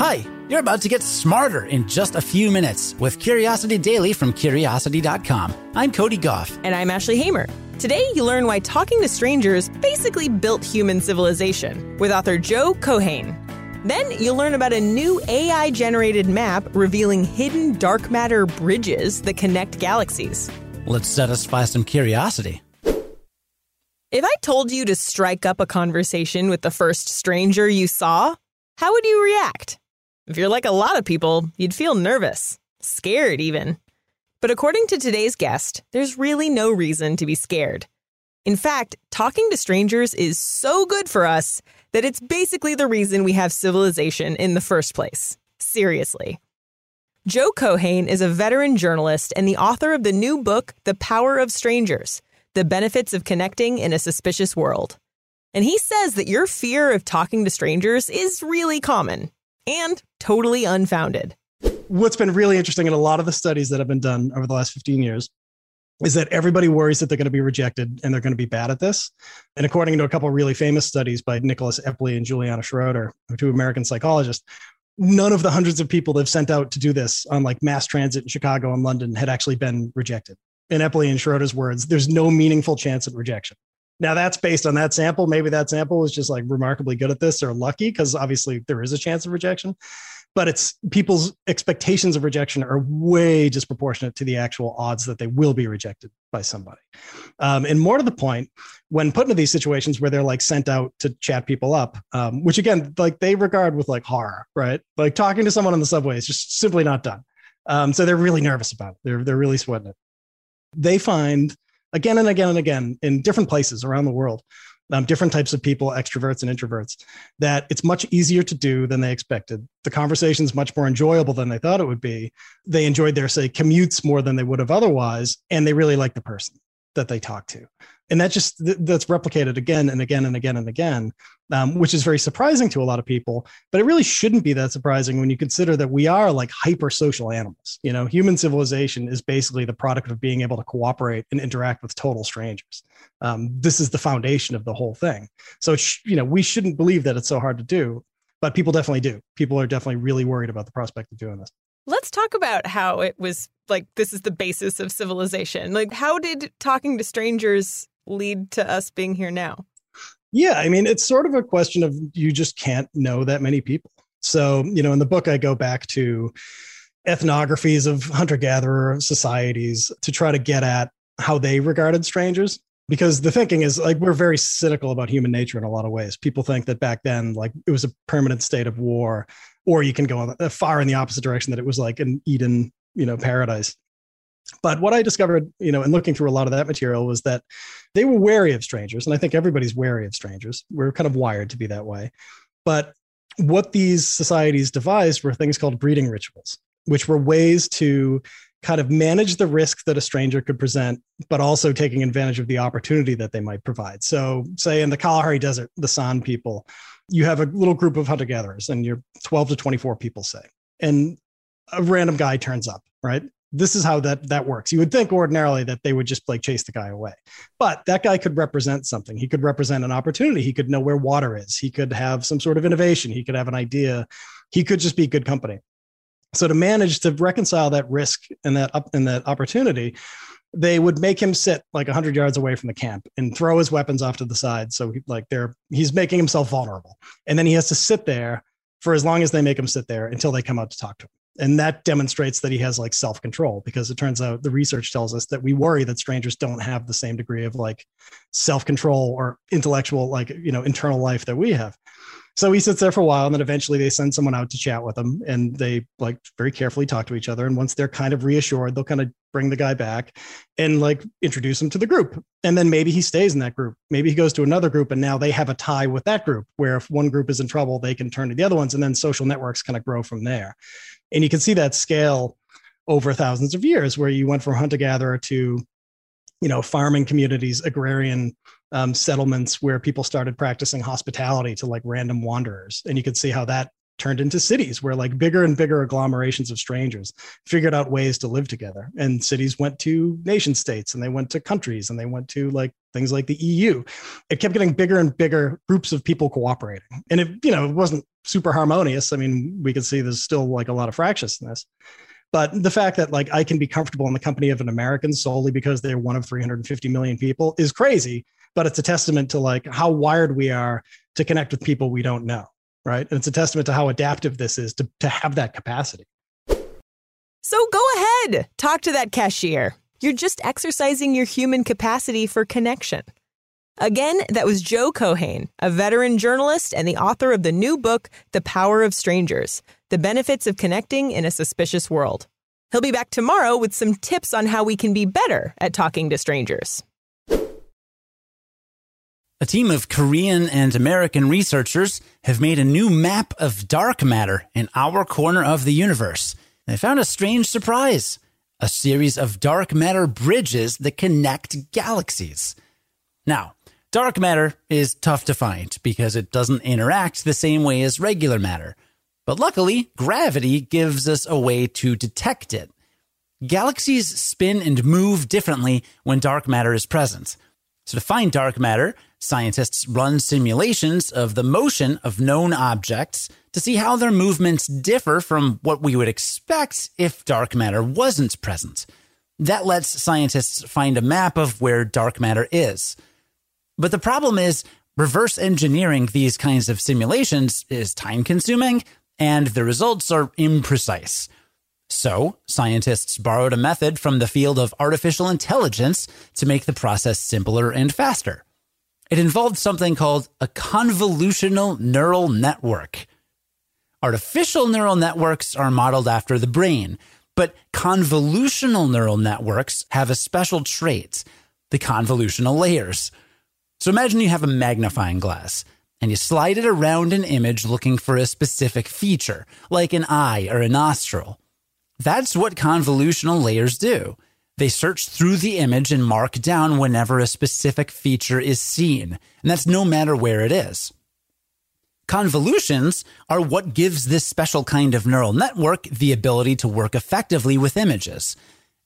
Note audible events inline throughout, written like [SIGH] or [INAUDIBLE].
Hi, you're about to get smarter in just a few minutes with Curiosity Daily from Curiosity.com. I'm Cody Goff. And I'm Ashley Hamer. Today, you learn why talking to strangers basically built human civilization with author Joe Keohane. Then, you'll learn about a new AI generated map revealing hidden dark matter bridges that connect galaxies. Let's satisfy some curiosity. If I told you to strike up a conversation with the first stranger you saw, how would you react? If you're like a lot of people, you'd feel nervous, scared even. But according to today's guest, there's really no reason to be scared. In fact, talking to strangers is so good for us that it's basically the reason we have civilization in the first place. Seriously. Joe Keohane is a veteran journalist and the author of the new book, The Power of Strangers The Benefits of Connecting in a Suspicious World. And he says that your fear of talking to strangers is really common and totally unfounded. What's been really interesting in a lot of the studies that have been done over the last 15 years is that everybody worries that they're going to be rejected and they're going to be bad at this. And according to a couple really famous studies by Nicholas Epley and Juliana Schroeder, two American psychologists, none of the hundreds of people they've sent out to do this on like mass transit in Chicago and London had actually been rejected. In Epley and Schroeder's words, there's no meaningful chance of rejection. Now that's based on that sample. Maybe that sample was just like remarkably good at this or lucky because obviously there is a chance of rejection. But it's people's expectations of rejection are way disproportionate to the actual odds that they will be rejected by somebody. Um, and more to the point, when put into these situations where they're like sent out to chat people up, um, which again, like they regard with like horror, right? Like talking to someone on the subway is just simply not done. Um, so they're really nervous about it. They're they're really sweating it. They find again and again and again in different places around the world, um, different types of people, extroverts and introverts, that it's much easier to do than they expected. The conversation is much more enjoyable than they thought it would be. They enjoyed their, say, commutes more than they would have otherwise, and they really like the person that they talk to and that just that's replicated again and again and again and again um, which is very surprising to a lot of people. But it really shouldn't be that surprising when you consider that we are like hyper social animals. You know human civilization is basically the product of being able to cooperate and interact with total strangers. Um, this is the foundation of the whole thing. So you know we shouldn't believe that it's so hard to do but people definitely do. People are definitely really worried about the prospect of doing this. Let's talk about how it was like this is the basis of civilization. Like, how did talking to strangers lead to us being here now? Yeah, I mean, it's sort of a question of you just can't know that many people. So, you know, in the book, I go back to ethnographies of hunter gatherer societies to try to get at how they regarded strangers. Because the thinking is like we're very cynical about human nature in a lot of ways. People think that back then, like it was a permanent state of war, or you can go uh, far in the opposite direction that it was like an Eden, you know, paradise. But what I discovered, you know, in looking through a lot of that material was that they were wary of strangers. And I think everybody's wary of strangers. We're kind of wired to be that way. But what these societies devised were things called breeding rituals, which were ways to kind of manage the risk that a stranger could present, but also taking advantage of the opportunity that they might provide. So, say in the Kalahari Desert, the San people, you have a little group of hunter gatherers, and you're 12 to 24 people, say, and a random guy turns up, right? This is how that that works. You would think ordinarily that they would just like chase the guy away, but that guy could represent something. He could represent an opportunity. He could know where water is. He could have some sort of innovation. He could have an idea. He could just be good company. So to manage to reconcile that risk and that up and that opportunity, they would make him sit like 100 yards away from the camp and throw his weapons off to the side so he, like they're he's making himself vulnerable and then he has to sit there for as long as they make him sit there until they come out to talk to him and that demonstrates that he has like self control because it turns out the research tells us that we worry that strangers don't have the same degree of like self control or intellectual like you know internal life that we have. So he sits there for a while and then eventually they send someone out to chat with him and they like very carefully talk to each other. And once they're kind of reassured they'll kind of bring the guy back and like introduce him to the group. And then maybe he stays in that group. Maybe he goes to another group and now they have a tie with that group where if one group is in trouble they can turn to the other ones and then social networks kind of grow from there and you can see that scale over thousands of years where you went from hunter gatherer to you know farming communities agrarian um, settlements where people started practicing hospitality to like random wanderers. And you could see how that turned into cities where like bigger and bigger agglomerations of strangers figured out ways to live together. And cities went to nation states and they went to countries and they went to like things like the eu it kept getting bigger and bigger groups of people cooperating. And it you know it wasn't super harmonious. I mean we can see there's still like a lot of fractiousness. But the fact that like i can be comfortable in the company of an american solely because they're one of 350 million people is crazy but it's a testament to like how wired we are to connect with people we don't know right? And it's a testament to how adaptive this is to, to have that capacity. So go ahead, talk to that cashier. You're just exercising your human capacity for connection. Again, that was Joe Keohane, a veteran journalist and the author of the new book, The Power of Strangers The Benefits of Connecting in a Suspicious World. He'll be back tomorrow with some tips on how we can be better at talking to strangers. A team of Korean and American researchers have made a new map of dark matter in our corner of the universe. They found a strange surprise a series of dark matter bridges that connect galaxies. Now, dark matter is tough to find because it doesn't interact the same way as regular matter. But luckily, gravity gives us a way to detect it. Galaxies spin and move differently when dark matter is present. So, to find dark matter, Scientists run simulations of the motion of known objects to see how their movements differ from what we would expect if dark matter wasn't present. That lets scientists find a map of where dark matter is. But the problem is, reverse engineering these kinds of simulations is time consuming and the results are imprecise. So, scientists borrowed a method from the field of artificial intelligence to make the process simpler and faster. It involved something called a convolutional neural network. Artificial neural networks are modeled after the brain, but convolutional neural networks have a special trait the convolutional layers. So imagine you have a magnifying glass and you slide it around an image looking for a specific feature, like an eye or a nostril. That's what convolutional layers do. They search through the image and mark down whenever a specific feature is seen, and that's no matter where it is. Convolutions are what gives this special kind of neural network the ability to work effectively with images.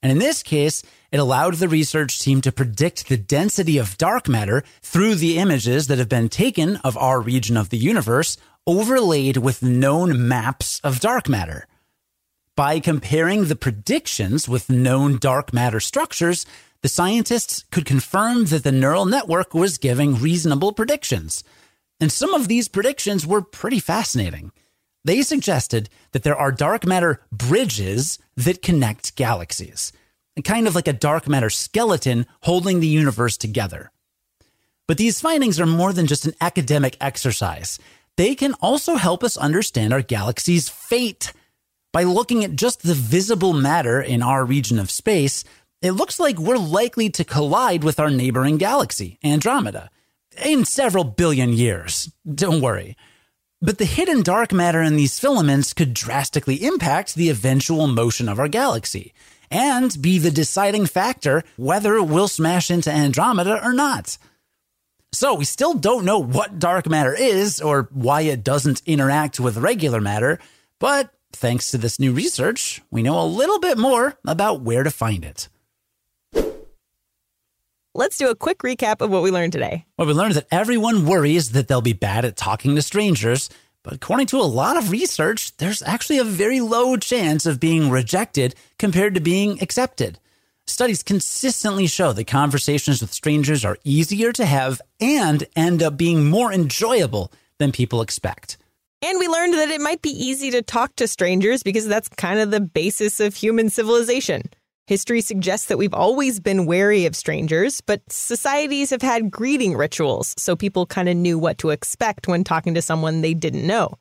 And in this case, it allowed the research team to predict the density of dark matter through the images that have been taken of our region of the universe overlaid with known maps of dark matter. By comparing the predictions with known dark matter structures, the scientists could confirm that the neural network was giving reasonable predictions. And some of these predictions were pretty fascinating. They suggested that there are dark matter bridges that connect galaxies, kind of like a dark matter skeleton holding the universe together. But these findings are more than just an academic exercise. They can also help us understand our galaxy's fate by looking at just the visible matter in our region of space, it looks like we're likely to collide with our neighboring galaxy, Andromeda, in several billion years. Don't worry. But the hidden dark matter in these filaments could drastically impact the eventual motion of our galaxy and be the deciding factor whether we'll smash into Andromeda or not. So we still don't know what dark matter is or why it doesn't interact with regular matter, but Thanks to this new research, we know a little bit more about where to find it. Let's do a quick recap of what we learned today. Well, we learned that everyone worries that they'll be bad at talking to strangers, but according to a lot of research, there's actually a very low chance of being rejected compared to being accepted. Studies consistently show that conversations with strangers are easier to have and end up being more enjoyable than people expect. And we learned that it might be easy to talk to strangers because that's kind of the basis of human civilization. History suggests that we've always been wary of strangers, but societies have had greeting rituals, so people kind of knew what to expect when talking to someone they didn't know.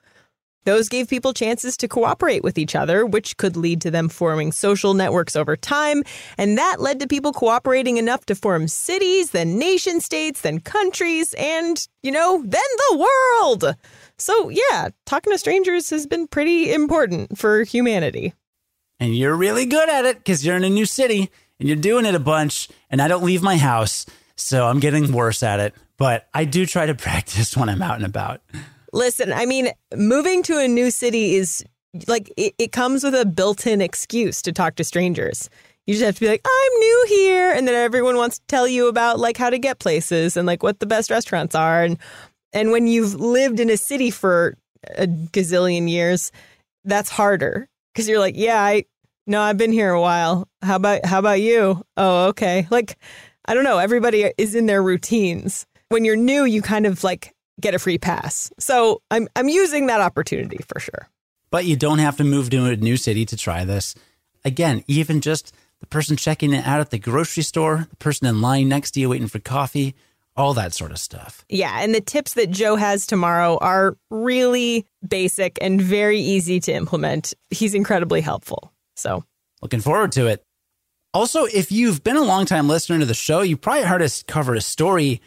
Those gave people chances to cooperate with each other, which could lead to them forming social networks over time. And that led to people cooperating enough to form cities, then nation states, then countries, and, you know, then the world. So, yeah, talking to strangers has been pretty important for humanity. And you're really good at it because you're in a new city and you're doing it a bunch. And I don't leave my house, so I'm getting worse at it. But I do try to [LAUGHS] practice when I'm out and about. Listen, I mean, moving to a new city is like it, it comes with a built-in excuse to talk to strangers. You just have to be like, I'm new here. And then everyone wants to tell you about like how to get places and like what the best restaurants are. And and when you've lived in a city for a gazillion years, that's harder. Cause you're like, yeah, I no, I've been here a while. How about how about you? Oh, okay. Like, I don't know. Everybody is in their routines. When you're new, you kind of like get a free pass. So I'm I'm using that opportunity for sure. But you don't have to move to a new city to try this. Again, even just the person checking it out at the grocery store, the person in line next to you waiting for coffee, all that sort of stuff. Yeah, and the tips that Joe has tomorrow are really basic and very easy to implement. He's incredibly helpful. So, looking forward to it. Also, if you've been a long time listener to the show, you probably heard us cover a story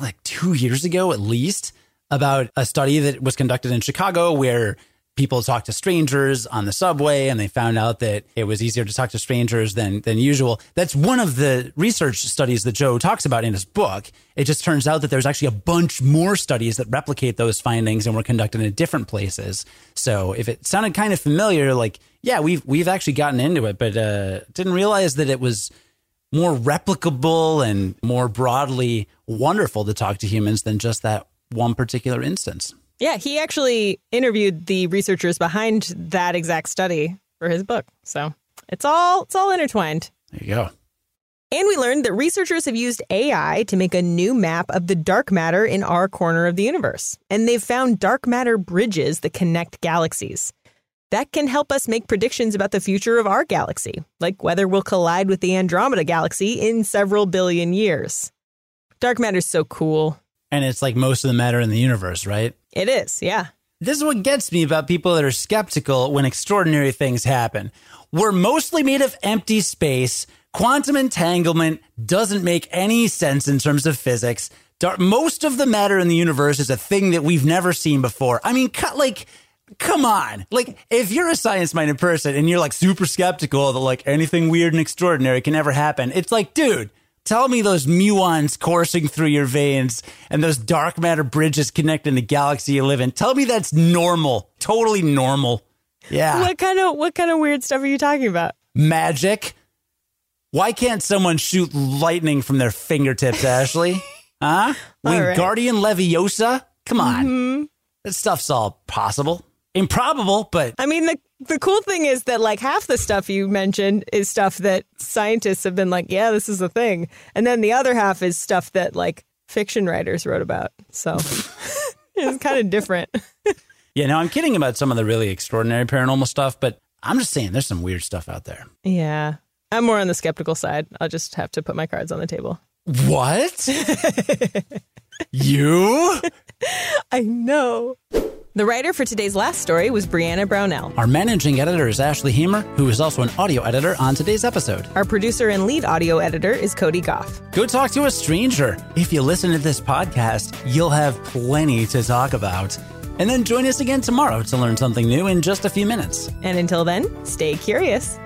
like two years ago at least about a study that was conducted in Chicago where people talked to strangers on the subway and they found out that it was easier to talk to strangers than than usual. That's one of the research studies that Joe talks about in his book. It just turns out that there's actually a bunch more studies that replicate those findings and were conducted in different places. So if it sounded kind of familiar, like yeah, we've we've actually gotten into it, but uh, didn't realize that it was more replicable and more broadly wonderful to talk to humans than just that one particular instance. Yeah, he actually interviewed the researchers behind that exact study for his book. So it's all it's all intertwined. There you go. And we learned that researchers have used AI to make a new map of the dark matter in our corner of the universe. And they've found dark matter bridges that connect galaxies. That can help us make predictions about the future of our galaxy, like whether we'll collide with the Andromeda galaxy in several billion years. Dark matter's so cool. And it's like most of the matter in the universe, right? It is, yeah. This is what gets me about people that are skeptical when extraordinary things happen. We're mostly made of empty space. Quantum entanglement doesn't make any sense in terms of physics. Most of the matter in the universe is a thing that we've never seen before. I mean, cut like, come on. Like, if you're a science minded person and you're like super skeptical that like anything weird and extraordinary can ever happen, it's like, dude, Tell me those muons coursing through your veins and those dark matter bridges connecting the galaxy you live in. Tell me that's normal. Totally normal. Yeah. What kind of what kind of weird stuff are you talking about? Magic. Why can't someone shoot lightning from their fingertips, Ashley? [LAUGHS] huh? Wingardium right. Leviosa? Come on. Mm-hmm. That stuff's all possible. Improbable, but I mean the the cool thing is that like half the stuff you mentioned is stuff that scientists have been like, yeah, this is a thing. And then the other half is stuff that like fiction writers wrote about. So [LAUGHS] it's kind of different. [LAUGHS] yeah, now I'm kidding about some of the really extraordinary paranormal stuff, but I'm just saying there's some weird stuff out there. Yeah. I'm more on the skeptical side. I'll just have to put my cards on the table. What? [LAUGHS] you? I know. The writer for today's last story was Brianna Brownell. Our managing editor is Ashley Hamer, who is also an audio editor on today's episode. Our producer and lead audio editor is Cody Goff. Go talk to a stranger. If you listen to this podcast, you'll have plenty to talk about. And then join us again tomorrow to learn something new in just a few minutes. And until then, stay curious.